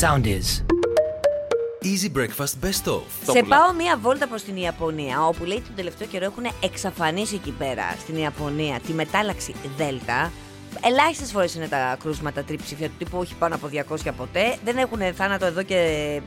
Sound is. Easy Breakfast Best of. Σε πάω μία βόλτα προς την Ιαπωνία, όπου λέει τον τελευταίο καιρό έχουν εξαφανίσει εκεί πέρα στην Ιαπωνία τη μετάλλαξη Δέλτα. Ελάχιστες φορές είναι τα κρούσματα τριψήφια του τύπου, όχι πάνω από 200 ποτέ. Δεν έχουν θάνατο εδώ και.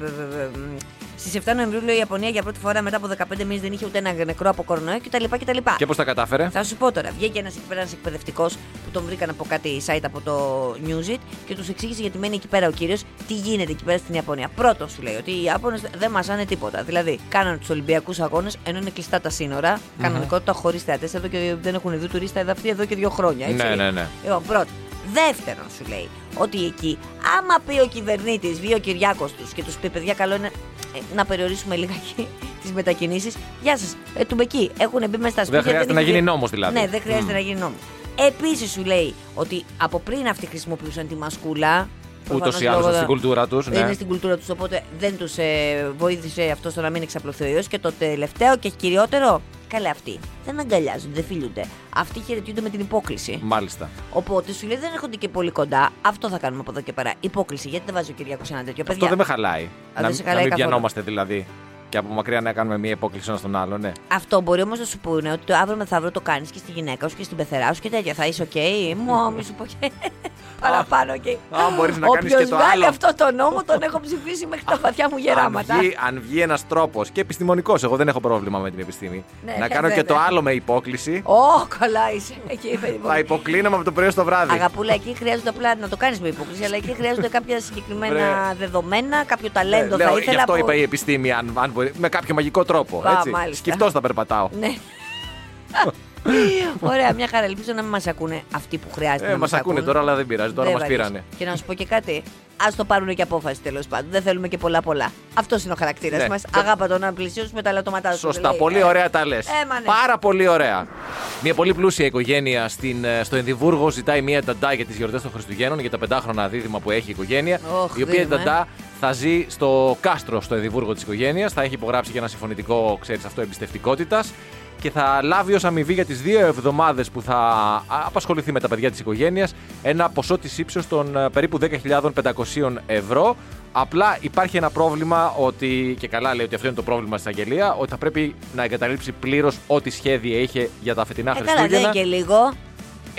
Στις 7 Νοεμβρίου λέει η Ιαπωνία για πρώτη φορά μετά από 15 μήνες δεν είχε ούτε ένα νεκρό από κορονοϊό κτλ. κτλ. Και πώς τα κατάφερε; Θα σου πω τώρα, βγήκε ένας εκεί πέρα ένας εκπαιδευτικός που τον βρήκαν από κάτι site από το Newsit και τους εξήγησε γιατί μένει εκεί πέρα ο κύριος, τι γίνεται εκεί πέρα στην Ιαπωνία. Πρώτος σου λέει ότι οι Ιάπωνες δεν μασάνε τίποτα. Δηλαδή, κάναν τους Ολυμπιακούς Αγώνες ενώ είναι κλειστά τα σύνορα, mm-hmm. κανονικότητα χωρίς θεατές εδώ και δεν έχουν δει τουρίστα εδαφή εδώ και δύο χρόνια. Έτσι. Ναι, ναι, ναι. Λοιπόν, πρώτο. Δεύτερον, σου λέει ότι εκεί, άμα πει ο κυβερνήτης, βγει ο Κυριάκος τους και τους πει: Παιδιά, καλό είναι ε, να περιορίσουμε λιγάκι τις μετακινήσεις. Γεια σας, ε, του εκεί. Έχουν μπει μέσα στα σπίτια. Δεν χρειάζεται να γίνει νόμος δηλαδή. Ναι, δεν χρειάζεται να γίνει νόμος. Επίσης σου λέει ότι από πριν αυτοί χρησιμοποιούσαν τη μασκούλα. Ούτως ή άλλως στην κουλτούρα τους. Ναι. Είναι στην κουλτούρα τους, οπότε δεν τους ε, βοήθησε αυτό στο να μην εξαπλωθεί ο ιός. Και το τελευταίο και κυριότερο, Καλέ αυτοί. Δεν αγκαλιάζονται, δεν φιλούνται. Αυτοί χαιρετιούνται με την υπόκληση. Μάλιστα. Οπότε σου λέει δεν έρχονται και πολύ κοντά. Αυτό θα κάνουμε από εδώ και πέρα. Υπόκληση. Γιατί δεν βάζει ο Κυριακός ένα τέτοιο; Αυτό παιδιά. δεν με χαλάει. Α, να, δεν σε να χαλάει μην καθόλου. πιανόμαστε δηλαδή. Και από μακριά να κάνουμε μία υπόκληση ένα στον άλλο, ναι. Αυτό μπορεί όμως να σου πούνε ότι το αύριο μεθαύριο το κάνεις και στη γυναίκα σου και στην πεθερά σου και τέτοια. Θα είσαι οκ. Μου, μη σου πω και. Παραπάνω οκ. Α, μπορείς να κάνεις Όποιος και το βγάλει άλλο. αυτό το νόμο τον έχω ψηφίσει μέχρι τα βαθιά μου γεράματα. Αν βγει, αν βγει ένας τρόπος και επιστημονικός, εγώ δεν έχω πρόβλημα με την επιστήμη. Ναι, να κάνω και βέβαια. το άλλο με υπόκλιση. Ω, καλά είσαι. Εκεί, περίπου. Θα υποκλίνομαι από το πρωί στο βράδυ. Αγαπούλα, εκεί χρειάζονται απλά να το κάνεις με υπόκλιση, αλλά εκεί χρειάζονται κάποια συγκεκριμένα Βρε. δεδομένα, κάποιο Ναι, ταλέντο λέω, θα γι' ήθελα. αυτό που- είπα η επιστήμη, αν, αν μπορεί, με κάποιο μαγικό τρόπο. Α, έτσι. μάλιστα. Σκεφτό θα περπατάω. Ναι. Ωραία, μια χαρά. Ελπίζω να μην μας ακούνε αυτοί που χρειάζεται. Ε, να μας μας ακούνε ακούν. τώρα, αλλά δεν πειράζει, τώρα Δεν μας βαριέσαι. πήρανε. Και να σου πω και κάτι. Α το πάρουν και απόφαση τέλος πάντων. Δεν θέλουμε και πολλά πολλά. Αυτός είναι ο χαρακτήρας Ναι. μας. Και- Αγάπα τον να πλησιώσουμε με τα λατώματά σου. Σωστά, λέει. πολύ Ε, ωραία τα λες. Ε, μα ναι. Πάρα πολύ ωραία. Μια πολύ πλούσια οικογένεια στην, ε, στο Ενδιβούργο ζητάει μια ταντά για τις γιορτές των Χριστουγέννων, για τα πεντάχρονα δίδυμα που έχει η οικογένεια. Ωχ, η οποία δίδυμα, ε. ταντά θα ζει στο κάστρο στο Ενδιβούργο της οικογένειας. Θα έχει υπογράψει και ένα συμφωνητικό, ξέρεις αυτό, εμπιστευτικότητας. Και θα λάβει ως αμοιβή για τις δύο εβδομάδες που θα α, απασχοληθεί με τα παιδιά της οικογένειας ένα ποσό της ύψος των ε, περίπου 10.500 ευρώ. Απλά υπάρχει ένα πρόβλημα ότι, και καλά λέει ότι αυτό είναι το πρόβλημα στην Αγγελία, ότι θα πρέπει να εγκαταλείψει πλήρως ό,τι σχέδια είχε για τα φετινά Ε, καλά, δεν Χριστούγεννα. είναι και λίγο.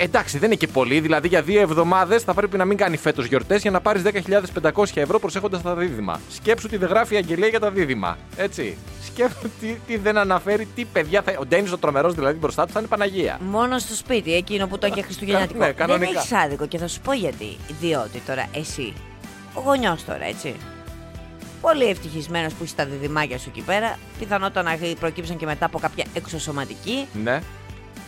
Εντάξει, δεν είναι και πολύ. Δηλαδή για δύο εβδομάδες θα πρέπει να μην κάνει φέτος γιορτές για να πάρεις 10.500 ευρώ προσέχοντας τα δίδυμα. Σκέψου τι δεν γράφει η Αγγελία για τα δίδυμα. Έτσι. Σκέψου τι, τι δεν αναφέρει, τι παιδιά θα. Ο Ντένις ο τρομερός δηλαδή μπροστά του θα είναι Παναγία. Μόνο στο σπίτι, εκείνο που το και χριστουγεννιάτικο. Ναι, δεν κανονικά. έχεις άδικο και θα σου πω γιατί. Διότι τώρα εσύ, ο γονιός τώρα, έτσι. Πολύ ευτυχισμένος που είσαι τα διδυμάκια σου εκεί πέρα. Πιθανότατα να προκύψαν και μετά από κάποια εξωσωματική. Ναι.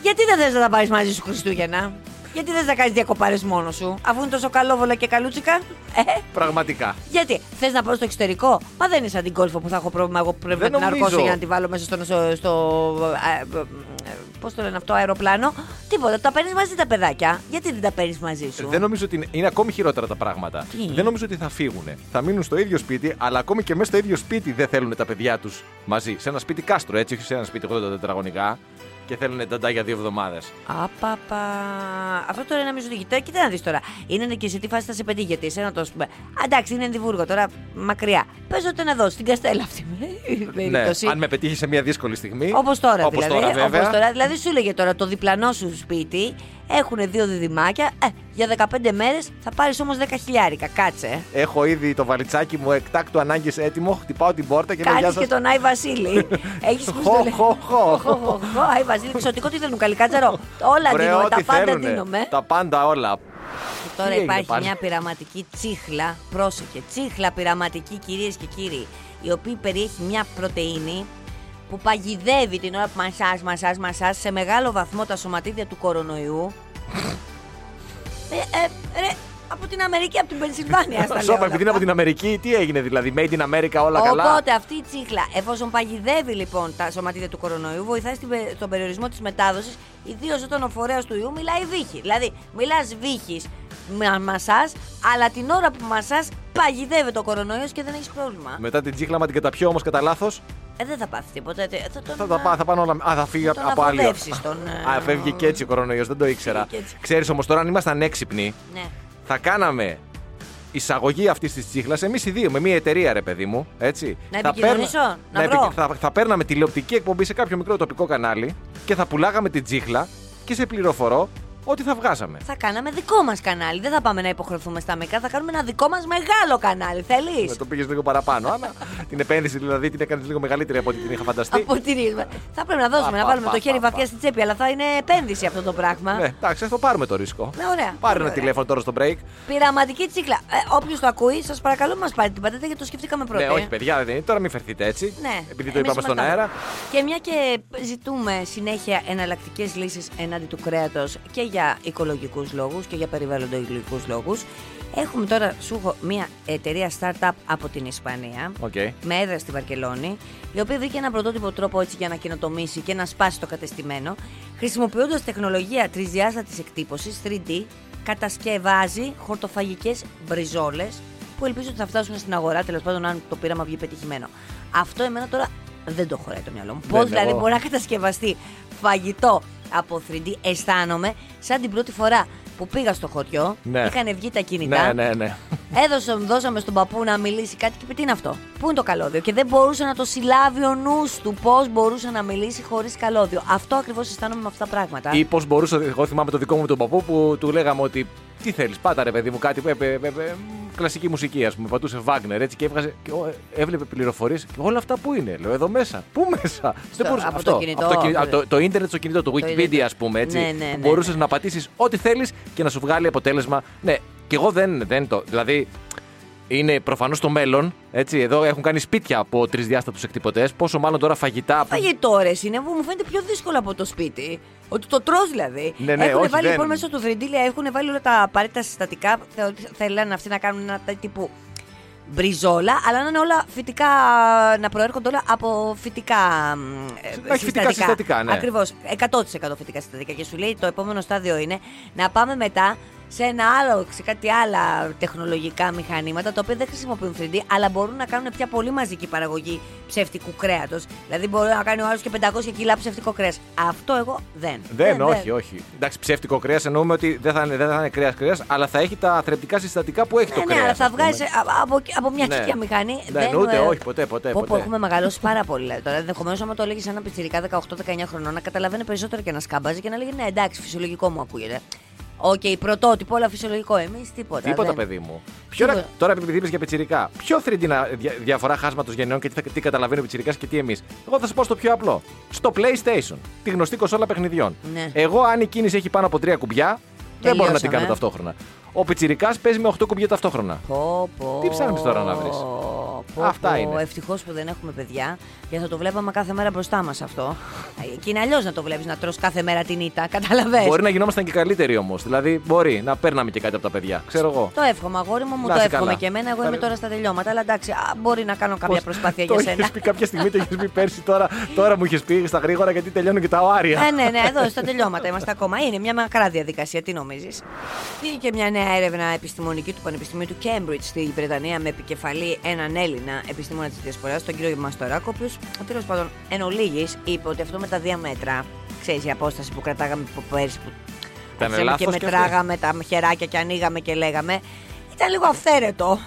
Γιατί δεν θες να τα πάρεις μαζί σου Χριστούγεννα; Γιατί δεν θα κάνεις διακοπάρες μόνος σου, αφού είναι τόσο καλόβολα και καλούτσικα; Ε, Πραγματικά. γιατί; Θες να πάω στο εξωτερικό; Μα δεν είναι σαν την κόλφο που θα έχω πρόβλημα. Εγώ που πρέπει Δεν να την αρκώσω νομίζω. για να τη βάλω μέσα στο. στο, στο Πώς το λένε αυτό, αεροπλάνο; Τίποτα. Τα παίρνεις μαζί τα παιδάκια. Γιατί δεν τα παίρνεις μαζί σου; Δεν νομίζω ότι είναι, είναι ακόμη χειρότερα τα πράγματα. Τι; Δεν νομίζω ότι θα φύγουν. Θα μείνουν στο ίδιο σπίτι, αλλά ακόμη και μέσα στο ίδιο σπίτι δεν θέλουν τα παιδιά τους μαζί. Σε ένα σπίτι κάστρο, έτσι, όχι σε ένα σπίτι 80 τετραγωνικά. Και θέλουν ταντά για δύο εβδομάδες. Απαπα. Αυτό τώρα νομίζω ότι κοιτά, κοίτα να δεις τώρα. Είναι και σε τι φάση θα σε πετύχει. Γιατί εσένα το πούμε. Εντάξει, είναι Ενδιβούργο τώρα μακριά. Πες ότι είναι εδώ, στην Καστέλα αυτή η Ναι, περίπτωση. αν με πετύχει σε μια δύσκολη στιγμή. Όπως τώρα όπως δηλαδή. Τώρα, βέβαια. όπως τώρα, δηλαδή σου λέγε τώρα το διπλανό σου σπίτι έχουν δύο διδυμάκια. Ε, για 15 μέρες θα πάρεις όμως 10 χιλιάρικα. Κάτσε. Έχω ήδη το βαλιτσάκι μου εκτάκτου ανάγκης έτοιμο. Χτυπάω την πόρτα και λέω Γεια Κάνει σας. και τον Άι Βασίλη. Έχεις Χω, χω, χω. Άι Βασίλη, ξωτικό τι θέλουν, καλικάτσαρο. Όλα Βρε, δίνουμε, τα ό,τι πάντα θέλουνε. δίνουμε. Τα πάντα όλα. Και τώρα Τι έγινε υπάρχει πάλι; μια πειραματική τσίχλα, πρόσεχε, τσίχλα πειραματική κυρίες και κύριοι, η οποία περιέχει μια πρωτεΐνη που παγιδεύει την ώρα που μασάς, μασάς, μασάς σε μεγάλο βαθμό τα σωματίδια του κορονοϊού. ε, ε, ρε, από την Αμερική, από την Πενσιλβάνια στα λέω Σώπα, όλα επειδή είναι από αυτά. την Αμερική, τι έγινε δηλαδή. Made in America, όλα καλά; Οπότε αυτή η τσίχλα, εφόσον παγιδεύει λοιπόν τα σωματίδια του κορονοϊού, βοηθάει στην πε- στον περιορισμό της μετάδοσης, ιδίως όταν ο φορέας του ιού μιλάει βύχη. Δηλαδή, μιλάς βύχη με μασάς, αλλά την ώρα που μασάς παγιδεύει το κορονοϊός και δεν έχεις πρόβλημα. Μετά την τσίχλα, μα την καταπιώ όμως κατά λάθος. Ε, δεν θα πάθεις τίποτα. τε- Θα, τον, Θα, τα πά- θα πάνε όλα. Α, θα φύγει τον από άλλη. ώρα. αφοδεύσεις τον, ε, Α, φεύγει και έτσι ο κορονοϊός, δεν το ήξερα. και έτσι. Ξέρεις όμως τώρα, αν ήμασταν έξυπνοι, Ναι. θα κάναμε εισαγωγή αυτής της τσίχλας, εμείς οι δύο, με μια εταιρεία, ρε παιδί μου. Έτσι, Να θα επικοινωνήσω, παίρνα- να επικοι- βρω. θα, θα παίρναμε τηλεοπτική εκπομπή σε κάποιο μικρό τοπικό κανάλι και θα πουλάγαμε την τσίχλα και σε πληροφορώ ότι θα βγάζαμε. Θα κάναμε δικό μας κανάλι. Δεν θα πάμε να υποχρεωθούμε στα μικρά. Θα κάνουμε ένα δικό μας μεγάλο κανάλι. Θέλεις; Με το πήγες λίγο παραπάνω. Αλλά την επένδυση δηλαδή την έκανες λίγο μεγαλύτερη από ό,τι την είχα φανταστεί. Από την ίδια. Θα πρέπει να δώσουμε, Πα, να πα, βάλουμε πα, το χέρι πα, βαθιάς πα. στην τσέπη, αλλά θα είναι επένδυση αυτό το πράγμα. Ναι, εντάξει, θα το πάρουμε το ρίσκο. Ναι, ωραία. Πάρε Πολύ ένα ωραία. τηλέφωνο τώρα στο break. Πειραματική τσίχλα. Ε, Όποιος το ακούει, σας παρακαλώ, μη μας πάρει την πατέντα γιατί το σκεφτήκαμε πρώτα. Ναι, όχι, παιδιά, δεν είναι. Τώρα μην φερθείτε έτσι. Ναι, Επειδή το εμείς είπαμε στον ήμασταν. αέρα. Και μια και ζητούμε συνέχεια εναλλακτικές λύσεις έναντι του κρέατος και για οικολογικούς λόγους και για περιβαλλοντολογικούς λόγους, έχουμε τώρα, σου έχω μια εταιρεία startup από την Ισπανία. Οκ. Με έδρα στη Βαρκελόνη, η οποία βρήκε ένα πρωτότυπο τρόπο έτσι για να καινοτομήσει και να σπάσει το κατεστημένο, χρησιμοποιώντας τεχνολογία τρισδιάστατη εκτύπωσης 3D, κατασκευάζει χορτοφαγικές μπριζόλες που ελπίζω ότι θα φτάσουν στην αγορά τέλος πάντων αν το πείραμα βγει πετυχημένο. Αυτό εμένα τώρα δεν το χωράει το μυαλό μου. Πώς Δεν, δηλαδή εγώ- μπορεί να κατασκευαστεί φαγητό από 3D, αισθάνομαι σαν την πρώτη φορά που πήγα στο χωριό, Ναι. είχαν βγει τα κινητά. Ναι, ναι, ναι. Έδωσε, δώσαμε στον παππού να μιλήσει κάτι και είπε τι είναι αυτό; Πού είναι το καλώδιο; Και δεν μπορούσε να το συλλάβει ο νους του πώς μπορούσε να μιλήσει χωρίς καλώδιο. Αυτό ακριβώς αισθάνομαι με αυτά τα πράγματα. Ή πώς μπορούσα, εγώ θυμάμαι το δικό μου τον παππού που του λέγαμε ότι τι θέλεις, πάτα ρε παιδί μου, κάτι. ε, ε, ε, ε, κλασική μουσική, ας πούμε. Πατούσε Βάγνερ έτσι και έβγαζε. Και ο- έβλεπε πληροφορίες και όλα αυτά πού είναι. Λέω εδώ μέσα. Πού μέσα. Δεν μπορούσε- από αυτό, το κινητό, από το, κινη- ναι. από το, το ίντερνετ στο κινητό, το Το Wikipedia, ίντερνετ. ας πούμε. Έτσι, Ναι, ναι, ναι, που μπορούσες ναι. να πατήσεις ό,τι θέλεις και να σου βγάλει αποτέλεσμα. Ναι, και εγώ δεν, δεν το. Δηλαδή, είναι προφανώς το μέλλον. Έτσι, εδώ έχουν κάνει σπίτια από τρισδιάστατου εκτυπωτές. Πόσο μάλλον τώρα φαγητά. που- Φαγητό ρε είναι που μου φαίνεται πιο δύσκολο από το σπίτι. Ότι το τρως δηλαδή. Ναι, ναι, έχουν όχι, βάλει δεν- λοιπόν μέσω του 3D, λέει, έχουν βάλει όλα τα απαραίτητα συστατικά. Θεωρώ ότι θέλανε αυτοί να κάνουν ένα τέ- τύπου μπριζόλα, αλλά να είναι όλα φυτικά, να προέρχονται όλα από φυτικά μ, ε, Να έχει φυτικά συστατικά, ναι. Ακριβώς. 100% φυτικά συστατικά. Και σου λέει το επόμενο στάδιο είναι να πάμε μετά σε ένα άλλο, σε κάτι άλλα τεχνολογικά μηχανήματα τα οποία δεν χρησιμοποιούν 3D, αλλά μπορούν να κάνουν πια πολύ μαζική παραγωγή ψευτικού κρέατος. Δηλαδή μπορεί να κάνει ο άλλος και 500 κιλά ψευτικό κρέας. Αυτό εγώ δεν. Δεν, όχι, όχι. Εντάξει, ψεύτικο κρέας εννοούμε ότι δεν θα είναι, δεν θα είναι κρέας κρέας, αλλά θα έχει τα θρεπτικά συστατικά που έχει το Ναι, κρέας. ναι, αλλά θα βγάζει από, από μια Ναι. τέτοια μηχανή. Ναι, ούτε, όχι, ποτέ, ποτέ, Πω, πω, ποτέ. έχουμε μεγαλώσει πάρα πολύ. Δηλαδή. Τώρα ενδεχομένως, άμα το έλεγες ένα πιτσυρικά 18-19 χρονών, να καταλαβαίνει περισσότερο και να σκάμπαζε και να λέγει Ναι, εντάξει, φυσιολογικό μου ακούγεται. Οκ, πρωτότυπο, όλα φυσιολογικό. Εμείς τίποτα. Τίποτα, δεν. παιδί μου. Ποιο, Τίποτα. τώρα, επειδή είπες για πιτσιρικά, ποιο 3D να- δια- διαφορά χάσματο γενναιών και τι, θα- τι καταλαβαίνει ο πιτσιρικάς και τι εμείς; Εγώ θα σα πω στο πιο απλό. Στο PlayStation, τη γνωστή κονσόλα παιχνιδιών. Ναι. Εγώ, αν η κίνηση έχει πάνω από τρία κουμπιά, δεν μπορώ να την Τελειώσαμε. κάνω ταυτόχρονα. Ο πιτσιρικάς παίζει με 8 κουμπιά ταυτόχρονα. Πω, πω. Τι ψάχνεις τώρα να βρεις; Πω, Αυτά πω. είναι. Ευτυχώς που δεν έχουμε παιδιά, γιατί θα το βλέπαμε κάθε μέρα μπροστά μας αυτό. Ε, Και είναι αλλιώς να το βλέπεις να τρως κάθε μέρα την ήττα. Καταλαβαίνεις. Μπορεί να γινόμασταν και καλύτεροι όμως. Δηλαδή, μπορεί να παίρναμε και κάτι από τα παιδιά. Ξέρω εγώ. Το εύχομαι, αγόρι μου, μου Να το είσαι εύχομαι καλά. και εμένα. Εγώ Θα- είμαι τώρα στα τελειώματα. Αλλά εντάξει, α, μπορεί να κάνω κάποια Πώς- προσπάθεια το για είχες σένα. πει κάποια στιγμή, το είχες πει πέρσι τώρα. Τώρα μου είχες πει στα γρήγορα γιατί τελειώνουν και τα οάρια. Ε, ναι, ναι, εδώ στα τελειώματα είμαστε ακόμα. Είναι μια μακρά διαδικασία, τι νομίζεις; Βγήκε μια νέα έρευνα επιστημονική του Πανεπιστημίου του Cambridge στη Βρετανία με επικεφαλή έναν Έλληνα επιστήμονα της Διασποράς, τον κύριο Μαστοράκο, ο οποίος τέλος πάντων εν ολίγης είπε ότι αυτό με τα διαμέτρα, ξέρεις η απόσταση που κρατάγαμε από πέρσι που Ήταν αρχίσαμε λάθος και και μετράγαμε τα χεράκια και ανοίγαμε και λέγαμε. Ήταν λίγο αυθαίρετο.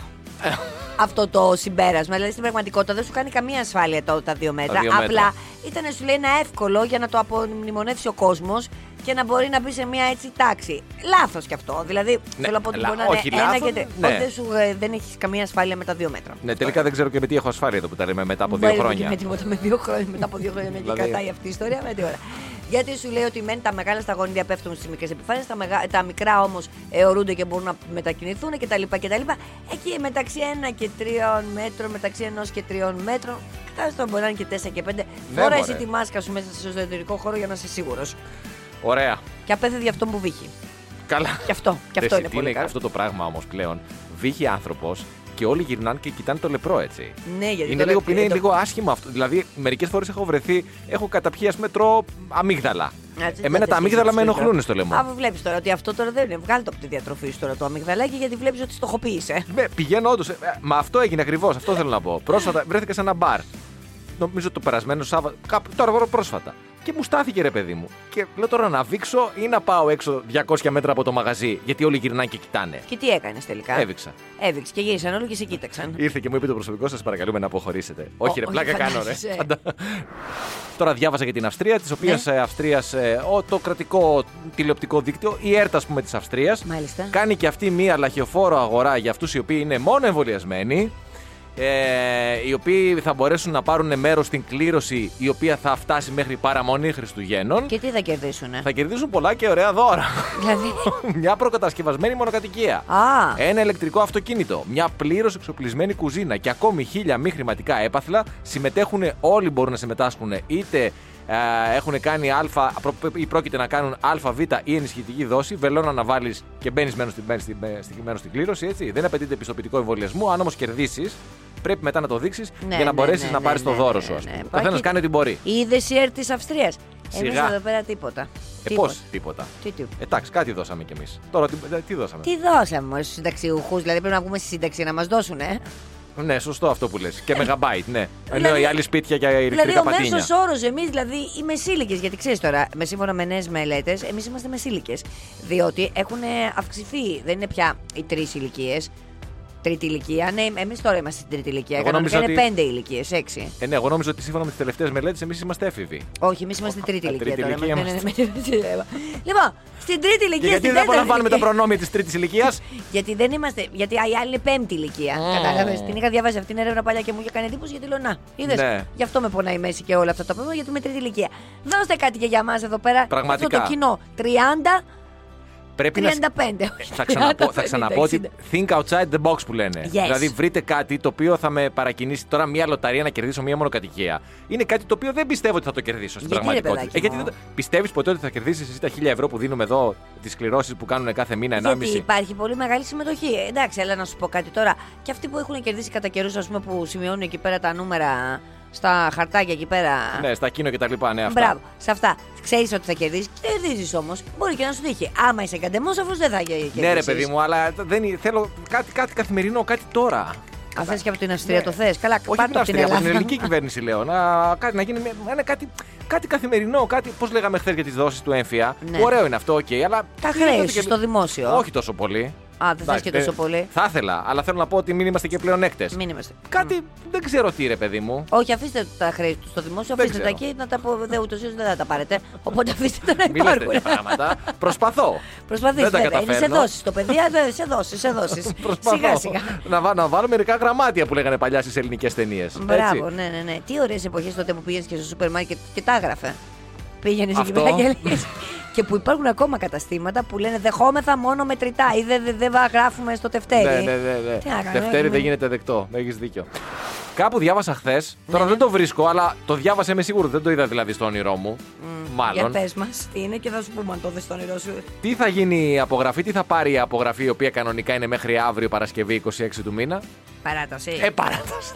αυτό το συμπέρασμα. Δηλαδή στην πραγματικότητα δεν σου κάνει καμία ασφάλεια το, τα δύο μέτρα. δύο μέτρα. Απλά ήταν σου λέει ένα εύκολο για να το απομνημονεύσει ο κόσμος και να μπορεί να μπει σε μια έτσι τάξη. Λάθος κι αυτό. Δηλαδή Ναι, θέλω να πω ότι λα- μπορεί να όχι είναι ένα λάθος, και τε- ναι. ότι δεν, σου, ε, δεν έχεις καμία ασφάλεια με τα δύο μέτρα. Ναι, τελικά δεν ξέρω και με τι έχω ασφάλεια εδώ που τα λέμε μετά από δύο Μπορεί να χρόνια. Με τίποτα, με δύο χρόνια, μετά από δύο χρόνια μια και Δηλαδή- κατάει αυτή η ιστορία. Με τι ώρα. Γιατί σου λέει ότι μεν τα μεγάλα σταγόνιδια πέφτουν στις μικρές επιφάνειες, τα, μεγα... τα μικρά όμως αιωρούνται και μπορούν να μετακινηθούν κτλ. κτλ. Εκεί μεταξύ 1 και 3 μέτρων, μεταξύ 1 και 3 μέτρων, κατάσταση μπορεί να είναι και 4 και 5. Ναι, Φορά μωρέ. εσύ τη μάσκα σου μέσα στο εσωτερικό χώρο για να είσαι σίγουρος. Ωραία. Και απέφευγε αυτό που βύχει. Καλά. Και αυτό, και αυτό Εσύ, είναι τι πολύ καλό. αυτό το πράγμα όμως πλέον. Βύχει άνθρωπος και όλοι γυρνάνε και κοιτάνε το λεπρό έτσι. Ναι, γιατί Είναι, το λίγο, λε- είναι το- λίγο άσχημο αυτό. Δηλαδή, μερικές φορές έχω βρεθεί, έχω καταπιεί, ας πούμε, τρώω αμύγδαλα. Έτσι, Εμένα έτσι, τα έτσι, αμύγδαλα με έτσι, ενοχλούν έτσι. στο λαιμό. Α, βλέπεις τώρα ότι αυτό τώρα δεν είναι. Βγάλει το από τη διατροφή σου τώρα το αμυγδαλάκι γιατί βλέπεις ότι στοχοποίησε. Ναι, πηγαίνω όντως. Μα αυτό έγινε ακριβώς. Αυτό θέλω να πω. Πρόσφατα βρέθηκα σε ένα μπαρ. Νομίζω το περασμένο Σάββατο. Κάπου, τώρα πρόσφατα. Και μου στάθηκε ρε παιδί μου. Και λέω τώρα να βήξω ή να πάω έξω 200 μέτρα από το μαγαζί. Γιατί όλοι γυρνάνε και κοιτάνε. Και τι έκανες τελικά; Έβηξα. Έβηξε και γύρισαν όλοι και σε κοίταξαν. Ήρθε και μου είπε το προσωπικό σας παρακαλούμε να αποχωρήσετε. όχι, ρε, όχι, πλάκα κάνω, ρε. φαντάζεσαι. Φαντα- Τώρα διάβαζα για την Αυστρία, της οποίας Ναι. Αυστρίας, το κρατικό τηλεοπτικό δίκτυο, η ΕΡΤ, ας πούμε, της Αυστρίας, Μάλιστα. κάνει και αυτή μία λαχιοφόρο αγορά για αυτούς οι οποίοι είναι μόνο εμβολιασμένοι. Ε, οι οποίοι θα μπορέσουν να πάρουν μέρος στην κλήρωση η οποία θα φτάσει μέχρι παραμονή Χριστουγέννων. Και τι θα κερδίσουνε; Θα κερδίσουν πολλά και ωραία δώρα. Δηλαδή; μια προκατασκευασμένη μονοκατοικία. Α, Ένα ηλεκτρικό αυτοκίνητο, μια πλήρως εξοπλισμένη κουζίνα και ακόμη χίλια μη χρηματικά έπαθλα συμμετέχουν, όλοι μπορούν να συμμετάσχουν είτε ε, έχουν κάνει α προ- ή πρόκειται να κάνουν ΑΒ ή ενισχυτική δόση. Βελόνα να βάλεις και μπαίνεις μέρο στην, μπαίνεις στην, στην, μέρος στην κλήρωση. Έτσι. Δεν απαιτείται πιστοποιητικό εμβολιασμού. Αν όμως κερδίσεις, πρέπει μετά να το δείξεις Ναι, για να ναι, μπορέσεις ναι, να ναι, πάρεις ναι, το ναι, δώρο ναι, σου. ναι, ας πούμε. ναι. Ο καθένας Υπάρχει- κάνει ό,τι μπορεί. είδε η ΕΡΤ της Αυστρίας. Εμείς Σιγά. εδώ πέρα τίποτα. Ε, πώς τίποτα; Τι, τι. Εντάξει, κάτι δώσαμε κι εμείς. Τώρα τι, ε, τι δώσαμε; Τι δώσαμε στους συνταξιούχους, δηλαδή πρέπει να βγούμε στη σύνταξη να μας δώσουν, ε. Ναι, σωστό αυτό που λες. Και μεγαμπάιτ, ναι. Ενώ Δηλαδή- οι άλλοι σπίτια και Δηλαδή, ηλεκτρικά ο πατίνια. μέσο όρος, εμείς δηλαδή οι μεσήλικε, γιατί ξέρεις τώρα, με σύμφωνα με νέες μελέτες, εμείς είμαστε μεσήλικε. Διότι έχουν αυξηθεί, δεν είναι πια οι τρεις ηλικίες. Τρίτη ηλικία. Ναι, εμείς τώρα είμαστε στην τρίτη ηλικία. Εγώ Κανονικά νόμιζα είναι ότι- πέντε ηλικίες, έξι. Ε, ναι, εγώ νόμιζα ότι σύμφωνα με τις τελευταίες μελέτες εμείς είμαστε έφηβοι. Όχι, εμείς είμαστε τρίτη Α, ηλικία τρίτη τώρα. ηλικία Ναι, ναι, ναι, ναι, ναι. Λοιπόν, στην τρίτη Και ηλικία. γιατί στην δεν απολαμβάνουμε τα τέταρτη ηλικία. προνόμια της τρίτης ηλικίας; Γιατί δεν είμαστε. Γιατί η άλλη είναι πέμπτη ηλικία. Mm. Κατάλαβες; Την είχα διαβάσει αυτήν την έρευνα παλιά και μου είχε κάνει εντύπωση γιατί λέω Να, είδες. Ναι. Γι' αυτό με πονάει η μέση και όλα αυτά τα πράγματα, γιατί είμαι τρίτη ηλικία. Δώστε κάτι και για μας εδώ πέρα. Πραγματικά. Αυτό το κοινό. 30, Πρέπει να. 35. Θα ξαναπώ, θα 30, ξαναπώ ότι 60. think outside the box που λένε. Yes. Δηλαδή βρείτε κάτι το οποίο θα με παρακινήσει τώρα μία λοταρία να κερδίσω μία μονοκατοικία. Είναι κάτι το οποίο δεν πιστεύω ότι θα το κερδίσω στην Γιατί, ρε, πραγματικότητα. παιδάκι μου; γιατί πιστεύεις ποτέ ότι θα κερδίσεις εσύ τα 1000 ευρώ που δίνουμε εδώ, τις κληρώσεις που κάνουν κάθε μήνα 1,5. Γιατί υπάρχει πολύ μεγάλη συμμετοχή. Ε, Εντάξει, έλα να σου πω κάτι τώρα. Και αυτοί που έχουν κερδίσει κατά καιρούς, ας πούμε, που σημειώνουν εκεί πέρα τα νούμερα στα χαρτάκια εκεί πέρα. Ναι, στα κίνο και τα λοιπά, ναι, αυτά. Μπράβο, σε αυτά. Ξέρεις ότι θα κερδίσεις. Κερδίζεις όμως. Μπορεί και να σου τύχει. Άμα είσαι καντεμό, αφού δεν θα κερδίσεις. Ναι, ρε παιδί μου, αλλά δεν, είναι- θέλω κάτι, κάτι καθημερινό, κάτι τώρα. Αν θες και από την Αυστρία Ναι. το θες. Καλά, Όχι πάρ' από το την από την Αυστρία, από την Ελλάδα. ελληνική κυβέρνηση λέω. Να, κάτι, να γίνει μια- ένα κάτι, κάτι καθημερινό, κάτι. Πώς λέγαμε χθες για τις δόσεις του ΕΝΦΙΑ. Ναι. Ωραίο είναι αυτό, οκ, αλλά. Τα τι χρέη είναι σου και- στο δημόσιο. Όχι τόσο πολύ. Α, δεν θες Εντάξει, και δεν- τόσο πολύ. Θα ήθελα, αλλά θέλω να πω ότι μην είμαστε και πλεονέκτες. Μην είμαστε. Κάτι δεν ξέρω τι, ρε παιδί μου. Όχι, αφήστε τα χρέη τους στο δημόσιο, Δεν αφήστε τα ξέρω. εκεί να τα πω. Δε, ούτως ή άλλως δεν θα τα πάρετε. Οπότε αφήστε τα να Μην λέτε υπάρχουν. τέτοια πράγματα. Προσπαθώ. Προσπαθήστε. Δεν τα βέβαια. Είναι σε καταφέρνω. δόσεις. Το παιδεία δεν σε δόσεις. Σε δόσεις. Προσπαθώ. Σιγά σιγά. Να, βά- να βάλω μερικά γραμμάτια που λέγανε παλιά στις ελληνικές ταινίες. Μπράβο, ναι, ναι, ναι. Τι ωραίες εποχές τότε που πήγε και στο σούπερ μάρκετ και τα έγραφε. Πήγαινες εκεί Αυτό. πέρα και έλεγες- Και που υπάρχουν ακόμα καταστήματα που λένε δεχόμεθα μόνο μετρητά ή δεν δεν- δεν γράφουμε στο τευτέρι. Ναι, ναι, ναι. ναι. Τι να κάνω, Δευτέρη έχουμε- δεν γίνεται δεκτό. Έχεις δίκιο. Κάπου διάβασα χθες. Τώρα δεν το βρίσκω, αλλά το διάβασα είμαι σίγουρο. Δεν το είδα δηλαδή στο όνειρό μου. Για Μάλλον. πες μας, τι είναι και θα σου πούμε αν το δεις στον όνειρό σου. Τι θα γίνει η απογραφή, τι θα πάρει η απογραφή, η οποία κανονικά είναι μέχρι αύριο Παρασκευή 26 του μήνα; Παράταση. Ε, παράταση.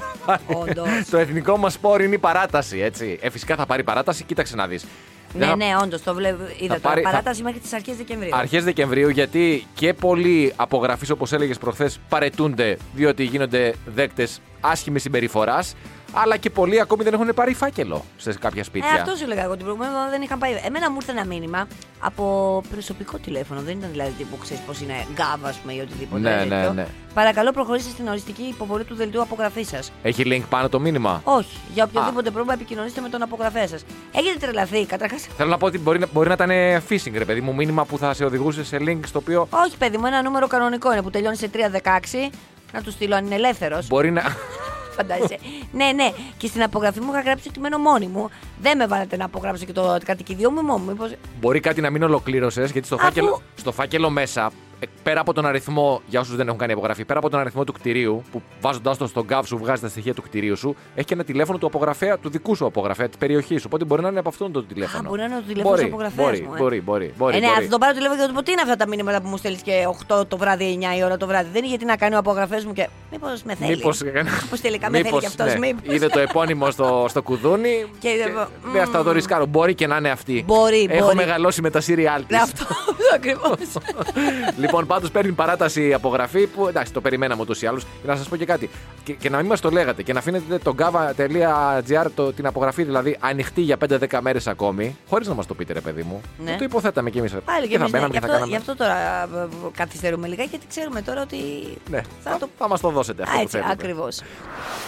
Όντως. το εθνικό μας σπόρ είναι η παράταση, έτσι. Ε, φυσικά θα πάρει παράταση, κοίταξε να δεις. Ναι, ναι, όντως το βλέπω. Είδα τώρα. πάρει- θα- Παράταση μέχρι τις αρχές Δεκεμβρίου. Αρχές Δεκεμβρίου, γιατί και πολλοί απογραφείς, όπως έλεγες προχθές, παρετούνται διότι γίνονται δέκτες άσχημης συμπεριφοράς. Αλλά και πολλοί ακόμη δεν έχουν πάρει φάκελο σε κάποια σπίτια. Ε, αυτό σου έλεγα εγώ την προηγούμενη εβδομάδα δεν είχαν πάει. Εμένα μου ήρθε ένα μήνυμα από προσωπικό τηλέφωνο. Δεν ήταν δηλαδή τύπου ξέρεις πώς είναι γκάβα, ας πούμε, ή οτιδήποτε. Ναι, τέτοιο. ναι, ναι. Παρακαλώ, προχωρήστε στην οριστική υποβολή του δελτίου απογραφής σας. Έχει link πάνω το μήνυμα; Όχι. Για οποιοδήποτε πρόβλημα επικοινωνήστε με τον απογραφέα σας. Έχετε τρελαθεί. Καταρχάς. Θέλω να πω ότι μπορεί να, μπορεί να ήταν phishing, ρε παιδί μου, μήνυμα που θα σε οδηγούσε σε link στο οποίο Όχι, παιδί μου, ένα νούμερο κανονικό είναι που τελειώνει σε 316. Να του στείλω αν είναι ελεύθερος. μπορεί να. Φαντάζεσαι. ναι, ναι. Και στην απογραφή μου είχα γράψει το κείμενο μόνη μου. Δεν με βάλατε να απογράψω και το κατοικιδίο μου μόνο μου. Μήπως... μπορεί κάτι να μην ολοκλήρωσες, γιατί στο, Αφού- φάκελο, στο φάκελο μέσα, ε, πέρα από τον αριθμό, για όσους δεν έχουν κάνει απογραφή, πέρα από τον αριθμό του κτηρίου, που βάζοντάς το στον ΚΑΒ σου βγάζεις τα στοιχεία του κτηρίου σου, έχει και ένα τηλέφωνο του απογραφέα, του δικού σου απογραφέα, της περιοχής. Οπότε μπορεί να είναι από αυτόν το τηλέφωνο. Α, μπορεί να είναι το τηλέφωνος μπορεί, του απογραφέας μπορεί, μου, ε. Μπορεί, μπορεί, μπορεί. ε, ναι, μπορεί. θα τον πάρω τηλέφωνο και θα του πω τι είναι αυτά τα μήνυματα που μου στέλνεις και 8 το βράδυ, 9 η ώρα το βράδυ. Δεν είναι γιατί να κάνει ο απογραφές μου και. Μήπως με θέλει. Μήπως, Μήπως τελικά με θέλει μήπως, κι αυτός. ναι, Μήπως. Είδε το επώνυμο στο, στο κουδούνι. Και είδε, μ, Δεν θα το ρισκάρω. Μπορεί και να είναι αυτή. Μπορεί, Έχω μπορεί. μεγαλώσει με τα σύριάλ της. Ναι, αυτό ακριβώς. λοιπόν, πάντως παίρνει παράταση απογραφή που εντάξει, το περιμέναμε ούτως ή άλλως. Και να σας πω και κάτι. Και, και να μην μας το λέγατε και να αφήνετε το gava.gr το- την απογραφή δηλαδή ανοιχτή για 5-10 μέρες ακόμη, χωρίς να μας το πείτε, ρε παιδί μου. Ναι. Το υποθέταμε κι εμείς. Πάλι και και θα εμείς, ναι. μπαίναμε Γι' και θα αυτό, κάναμε. γι' αυτό τώρα ε, καθυστερούμε λιγάκι γιατί ξέρουμε τώρα ότι. Ναι, θα θα, το- θα μας το δώσετε αυτό Α, που έτσι, θέλετε. ακριβώς.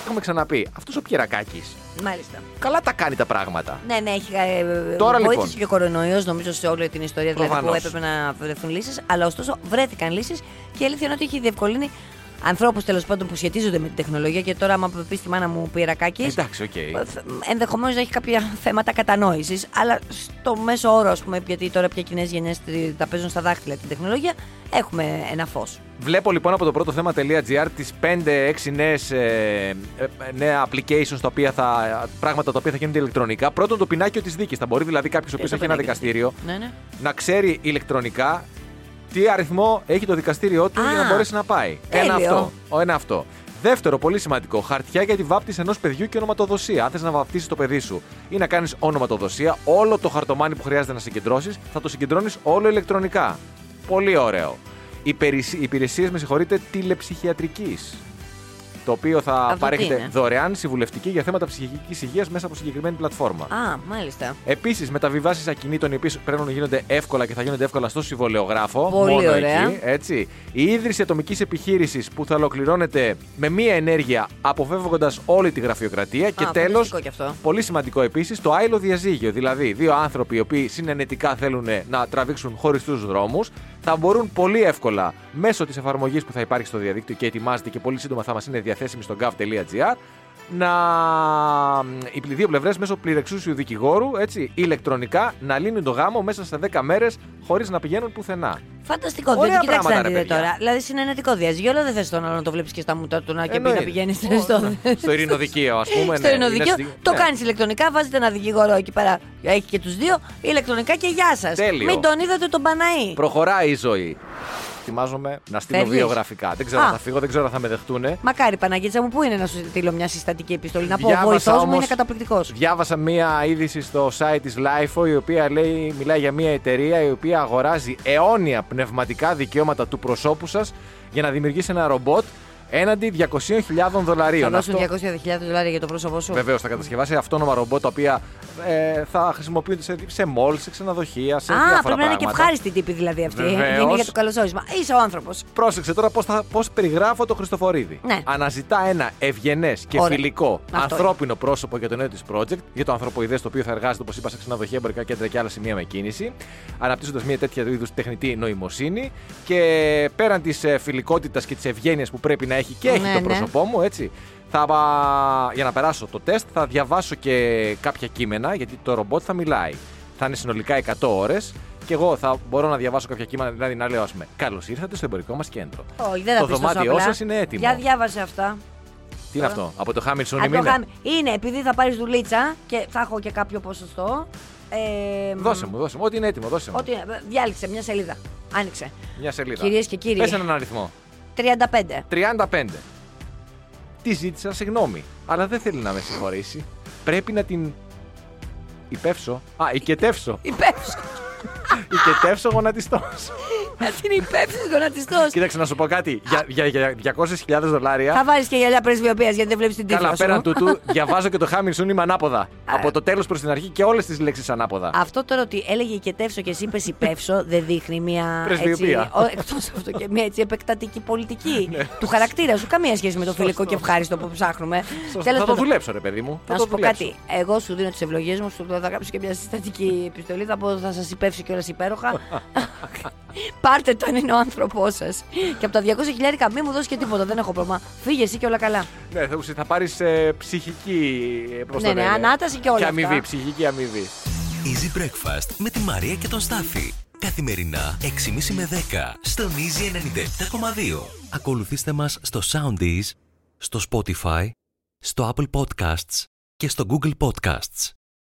Έχουμε ξαναπεί, αυτός ο Πιερρακάκης Μάλιστα. καλά τα κάνει τα πράγματα. Ναι, ναι, έχει ε, Τώρα, βοήθησε λοιπόν. και ο κορονοϊός νομίζω σε όλη την ιστορία δηλαδή, που Προφανώς. έπρεπε να βρεθούν λύσεις. Αλλά ωστόσο βρέθηκαν λύσεις και η αλήθεια είναι ότι έχει διευκολύνει ανθρώπους τέλος πάντων που σχετίζονται με την τεχνολογία. Και τώρα, άμα πεις στη μάνα μου Πιερρακάκη. Εντάξει, οκ. Ενδεχομένως να έχει κάποια θέματα κατανόησης, αλλά στο μέσο όρο, ας πούμε, γιατί τώρα πια και οι νέες γενιές τα παίζουν στα δάχτυλα την τεχνολογία, έχουμε ένα φως. Βλέπω λοιπόν από το πρώτο θέμα.gr τις 5-6 νέες, ε, ε, νέα applications τα οποία θα, πράγματα τα οποία θα γίνονται ηλεκτρονικά. Πρώτον το πινάκιο της δίκης. Θα μπορεί δηλαδή κάποιος ο οποίος έχει ένα δικαστήριο Ναι, ναι. να ξέρει ηλεκτρονικά τι αριθμό έχει το δικαστήριό του Α, για να μπορέσει να πάει. Ένα τέλειο. αυτό. Ο, ένα αυτό. Δεύτερο, πολύ σημαντικό, χαρτιά για τη βάπτιση ενός παιδιού και ονοματοδοσία. Αν θες να βαπτίσεις το παιδί σου ή να κάνεις ονοματοδοσία, όλο το χαρτομάνι που χρειάζεται να συγκεντρώσεις θα το συγκεντρώνεις όλο ηλεκτρονικά. Πολύ ωραίο. Υπηρεσίες, με συγχωρείτε, τηλεψυχιατρικής. Το οποίο θα Αυτό τι παρέχεται είναι; δωρεάν συμβουλευτική για θέματα ψυχικής υγείας μέσα από συγκεκριμένη πλατφόρμα. Α, μάλιστα. Επίσης, μεταβιβάσεις ακινήτων οι οποίες πρέπει να γίνονται εύκολα και θα γίνονται εύκολα στο συμβολεογράφο. Πολύ μόνο ωραία. Εκεί, έτσι. Η ίδρυση ατομικής επιχείρησης που θα ολοκληρώνεται με μία ενέργεια αποφεύγοντας όλη τη γραφειοκρατία. και τέλος, φανταστικό κι αυτό. πολύ σημαντικό επίσης, το άειλο διαζύγιο. Δηλαδή, δύο άνθρωποι οι οποίοι συνενετικά θέλουν να τραβήξουν χωριστούς δρόμους θα μπορούν πολύ εύκολα μέσω της εφαρμογής που θα υπάρχει στο διαδίκτυο και ετοιμάζεται και πολύ σύντομα θα μας είναι διαθέσιμη στο gov.gr να οι δύο πλευρές μέσω πληρεξούσιου δικηγόρου έτσι, ηλεκτρονικά να λύνουν το γάμο μέσα σε 10 μέρες χωρίς να πηγαίνουν πουθενά. Φανταστικό. Ωραία Δηλαδή, κοιτάξτε πράγματα, να ρε δείτε παιδιά. τώρα. Δηλαδή, συνενετικό διαζύγιο, αλλά δεν θες τον άλλο να το βλέπεις και στα μούτρα του να και πει να Εννοείται. πηγαίνει Ω, στο. ναι. στο ειρηνοδικείο, ας πούμε. Στο ναι, ειρηνοδικείο. είναι στη- Το ναι. κάνεις ηλεκτρονικά, βάζετε ένα δικηγόρο εκεί πέρα. Έχει και τους δύο. Ηλεκτρονικά και γεια σας. Τέλειο. Μην τον είδατε τον Παναή. Προχωράει η ζωή. Ετοιμάζομαι να στείλω Φεύγεις; βιογραφικά. Δεν ξέρω Α. αν θα φύγω, δεν ξέρω αν θα με δεχτούν. Μακάρι Παναγίτσα μου, πού είναι να σου στείλω μια συστατική επιστολή. Να πω, ο Διάβασα βοηθός μου όμως- είναι καταπληκτικός. Διάβασα μία είδηση στο site της LIFO η οποία λέει, μιλάει για μία εταιρεία η οποία αγοράζει αιώνια πνευματικά δικαιώματα του προσώπου σας για να δημιουργήσει ένα ρομπότ έναντι 200.000 Θα δολαρίων. δώσουν 200.000 δολάρια για το πρόσωπό σου. Βεβαίως θα κατασκευάσει αυτόνομα ρομπότ τα οποία ε, θα χρησιμοποιούνται σε, σε μόλ, σε ξενοδοχεία, σε Α, διάφορα πρέπει να είναι και πράγματα. ευχάριστη τύπη δηλαδή αυτή. Βεβαίως. Δεν είναι για το καλωσόρισμα. Είσαι ο άνθρωπος. Πρόσεξε τώρα πώς πώς περιγράφω το Χριστοφορίδη. Ναι. Αναζητά ένα ευγενές και Ωραία. φιλικό Αυτό ανθρώπινο πρόσωπο για το νέο της project, για το ανθρωποειδέ το οποίο θα εργάζεται, όπως είπα, σε ξενοδοχεία, εμπορικά κέντρα και άλλα σημεία με κίνηση, αναπτύσσοντας μια τέτοια είδους τεχνητή νοημοσύνη και πέραν της φιλικότητας και της ευγένειας που πρέπει να έχει και έχει Ναι, το ναι. πρόσωπό μου, έτσι. Θα, για να περάσω το τεστ, θα διαβάσω και κάποια κείμενα, γιατί το ρομπότ θα μιλάει. Θα είναι συνολικά 100 ώρες και εγώ θα μπορώ να διαβάσω κάποια κείμενα, δηλαδή να λέω, ας πούμε, Καλώς ήρθατε στο εμπορικό μας κέντρο. Όχι, δεν θα Το πεις τόσο δωμάτιό απλά. σας είναι έτοιμο. Για διάβασε αυτά. Τι είναι αυτό, από το Χάμιλσον Αν το είναι. χάμε- Είναι επειδή θα πάρεις δουλίτσα και θα έχω και κάποιο ποσοστό. Ε, Δώσε μου, δώσε μου. Ό,τι είναι έτοιμο, δώσε μου. Ό,τι, διάλεξε μια σελίδα. Άνοιξε. Μια σελίδα. Κυρίες και κύριοι. Πες έναν αριθμό. 35. 35. Τη ζήτησα συγγνώμη, αλλά δεν θέλει να με συγχωρήσει. Πρέπει να την. Υπεύσω. Α, οικετεύσω. Υπεύθυνο. οικετεύσω γονατιστό. Να την υπεύθυνος γονατιστός. Κοίταξε να σου πω κάτι. Για, για, για 200.000 δολάρια. Θα βάλεις και γυαλιά πρεσβειοποίηση γιατί δεν βλέπεις την τύφλα Καλά, σου. πέραν τούτου, διαβάζω και το Χάμιλσον είμαι ανάποδα. Από το τέλος προς την αρχή και όλες τις λέξεις ανάποδα. Αυτό τώρα ότι έλεγε και τεύσω και εσύ είπες υπεύσω δεν δείχνει μια. Πρεσβειοποία. Εκτός αυτό και μια έτσι επεκτατική πολιτική Ναι. του χαρακτήρα σου. Καμία σχέση με το φιλικό και ευχάριστο που ψάχνουμε. Σωστό. Τέλος θα το πάντων, δουλέψω, ρε παιδί μου. Θα Να το σου πω δουλέψω. κάτι. Εγώ σου δίνω τις ευλογίες μου, σου θα γράψω και μια συστατική επιστολή. Θα πω θα σας υπεύσει κιόλας υπέροχα. Πάρτε το αν είναι ο άνθρωπός σας. Και από τα 200 χιλιάρικα μη μου δώσει και τίποτα. Δεν έχω πρόβλημα. Φύγε εσύ και όλα καλά. Ναι, θα, θα πάρεις ε, ψυχική. ε, πώς Ναι, το ναι, λένε. ανάταση και όλα Και αμοιβή, αυτά. ψυχική αμοιβή. Easy Breakfast με τη Μαρία και τον Στάφη. Καθημερινά 6.30 με 10 στον Easy 97.2. Ακολουθήστε μας στο Soundees, στο Spotify, στο Apple Podcasts και στο Google Podcasts.